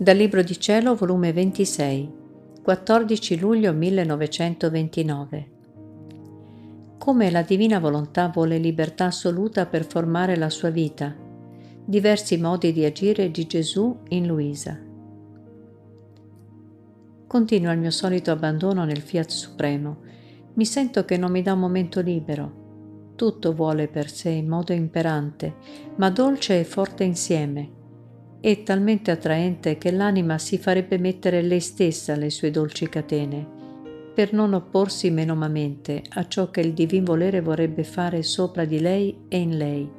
Dal Libro di Cielo, volume 26, 14 luglio 1929. Come la divina volontà vuole libertà assoluta per formare la sua vita, diversi modi di agire di Gesù in Luisa. Continua il mio solito abbandono nel Fiat Supremo. Mi sento che non mi dà un momento libero. Tutto vuole per sé in modo imperante, ma dolce e forte insieme è talmente attraente che l'anima si farebbe mettere lei stessa le sue dolci catene, per non opporsi menomamente a ciò che il divin volere vorrebbe fare sopra di lei e in lei.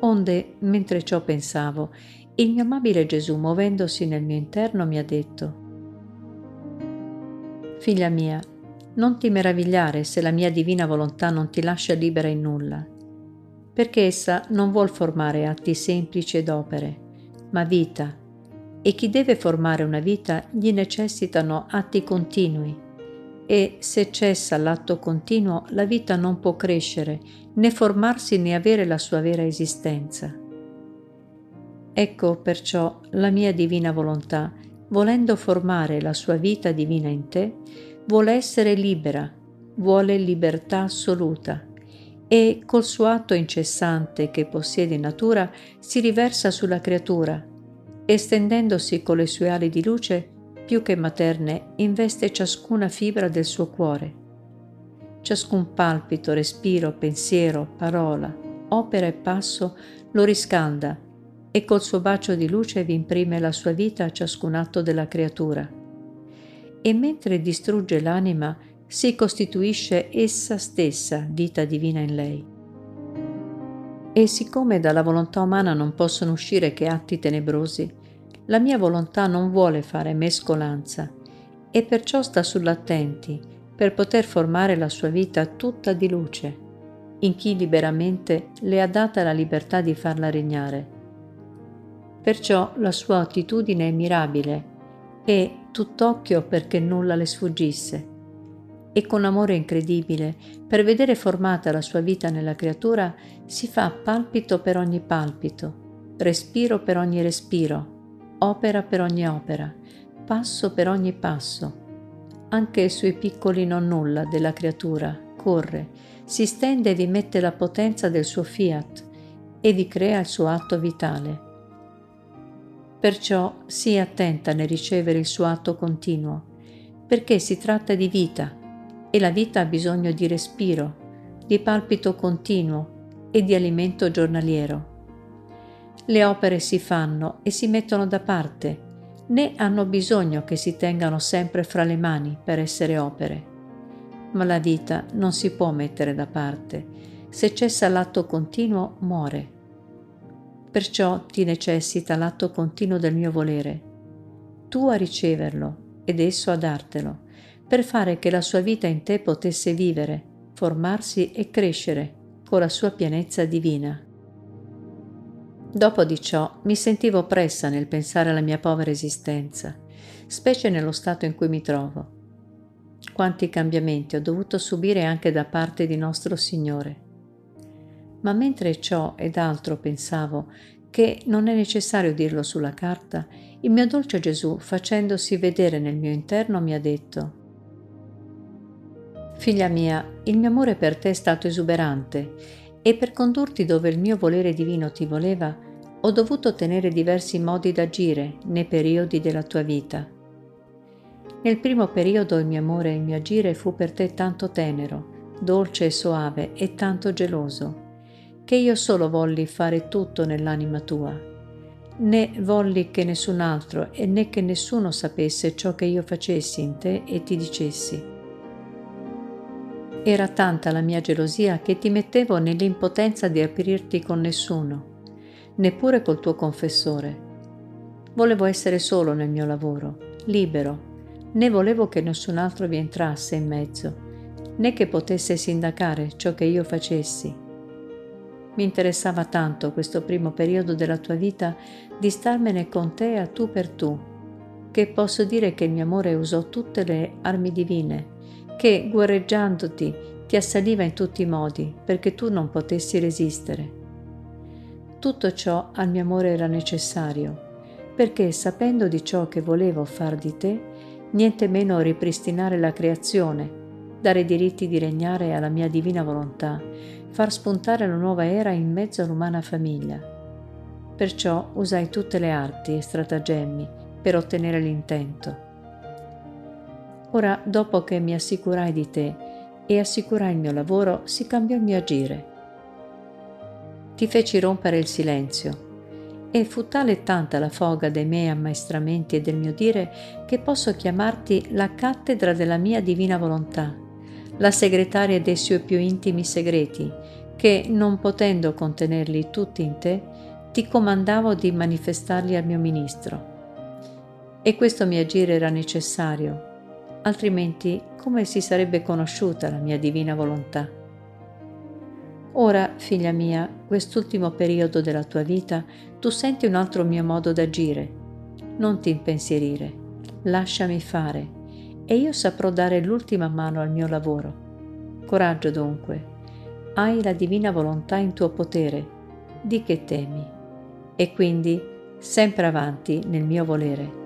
Onde, mentre ciò pensavo, il mio amabile Gesù, muovendosi nel mio interno, mi ha detto, Figlia mia, non ti meravigliare se la mia divina volontà non ti lascia libera in nulla perché essa non vuol formare atti semplici ed opere, ma vita, e chi deve formare una vita gli necessitano atti continui, e se cessa l'atto continuo la vita non può crescere, né formarsi né avere la sua vera esistenza. Ecco perciò la mia divina volontà, volendo formare la sua vita divina in te, vuole essere libera, vuole libertà assoluta e col suo atto incessante che possiede in natura si riversa sulla creatura, estendendosi con le sue ali di luce più che materne investe ciascuna fibra del suo cuore. Ciascun palpito, respiro, pensiero, parola, opera e passo lo riscalda e col suo bacio di luce vi imprime la sua vita a ciascun atto della creatura. E mentre distrugge l'anima, si costituisce essa stessa vita divina in lei. E siccome dalla volontà umana non possono uscire che atti tenebrosi, la mia volontà non vuole fare mescolanza e perciò sta sull'attenti per poter formare la sua vita tutta di luce, in chi liberamente le ha data la libertà di farla regnare. Perciò la sua attitudine è mirabile e tutt'occhio perché nulla le sfuggisse e con amore incredibile, per vedere formata la sua vita nella creatura, si fa palpito per ogni palpito, respiro per ogni respiro, opera per ogni opera, passo per ogni passo. Anche sui piccoli non nulla della creatura corre, si stende e vi mette la potenza del suo fiat e vi crea il suo atto vitale. Perciò sii attenta nel ricevere il suo atto continuo, perché si tratta di vita e la vita ha bisogno di respiro, di palpito continuo e di alimento giornaliero. Le opere si fanno e si mettono da parte, né hanno bisogno che si tengano sempre fra le mani per essere opere. Ma la vita non si può mettere da parte. Se cessa l'atto continuo, muore. Perciò ti necessita l'atto continuo del mio volere, tu a riceverlo ed esso a dartelo per fare che la sua vita in te potesse vivere, formarsi e crescere con la sua pienezza divina. Dopo di ciò mi sentivo oppressa nel pensare alla mia povera esistenza, specie nello stato in cui mi trovo. Quanti cambiamenti ho dovuto subire anche da parte di nostro Signore. Ma mentre ciò ed altro pensavo, che non è necessario dirlo sulla carta, il mio dolce Gesù, facendosi vedere nel mio interno, mi ha detto, Figlia mia, il mio amore per te è stato esuberante e per condurti dove il mio volere divino ti voleva, ho dovuto tenere diversi modi d'agire nei periodi della tua vita. Nel primo periodo il mio amore e il mio agire fu per te tanto tenero, dolce e soave e tanto geloso, che io solo volli fare tutto nell'anima tua, né volli che nessun altro e né che nessuno sapesse ciò che io facessi in te e ti dicessi. Era tanta la mia gelosia che ti mettevo nell'impotenza di aprirti con nessuno, neppure col tuo confessore. Volevo essere solo nel mio lavoro, libero, né volevo che nessun altro vi entrasse in mezzo, né che potesse sindacare ciò che io facessi. Mi interessava tanto questo primo periodo della tua vita di starmene con te a tu per tu, che posso dire che il mio amore usò tutte le armi divine che, guerreggiandoti, ti assaliva in tutti i modi perché tu non potessi resistere. Tutto ciò al mio amore era necessario, perché sapendo di ciò che volevo far di te, niente meno ripristinare la creazione, dare diritti di regnare alla mia divina volontà, far spuntare la nuova era in mezzo all'umana famiglia. Perciò usai tutte le arti e stratagemmi per ottenere l'intento. Ora, dopo che mi assicurai di te e assicurai il mio lavoro, si cambiò il mio agire. Ti feci rompere il silenzio e fu tale e tanta la foga dei miei ammaestramenti e del mio dire che posso chiamarti la cattedra della mia divina volontà, la segretaria dei suoi più intimi segreti, che, non potendo contenerli tutti in te, ti comandavo di manifestarli al mio ministro. E questo mio agire era necessario, altrimenti come si sarebbe conosciuta la mia divina volontà? Ora, figlia mia, quest'ultimo periodo della tua vita, tu senti un altro mio modo d'agire. Non ti impensierire, lasciami fare, e io saprò dare l'ultima mano al mio lavoro. Coraggio dunque, hai la divina volontà in tuo potere, di che temi? E quindi sempre avanti nel mio volere.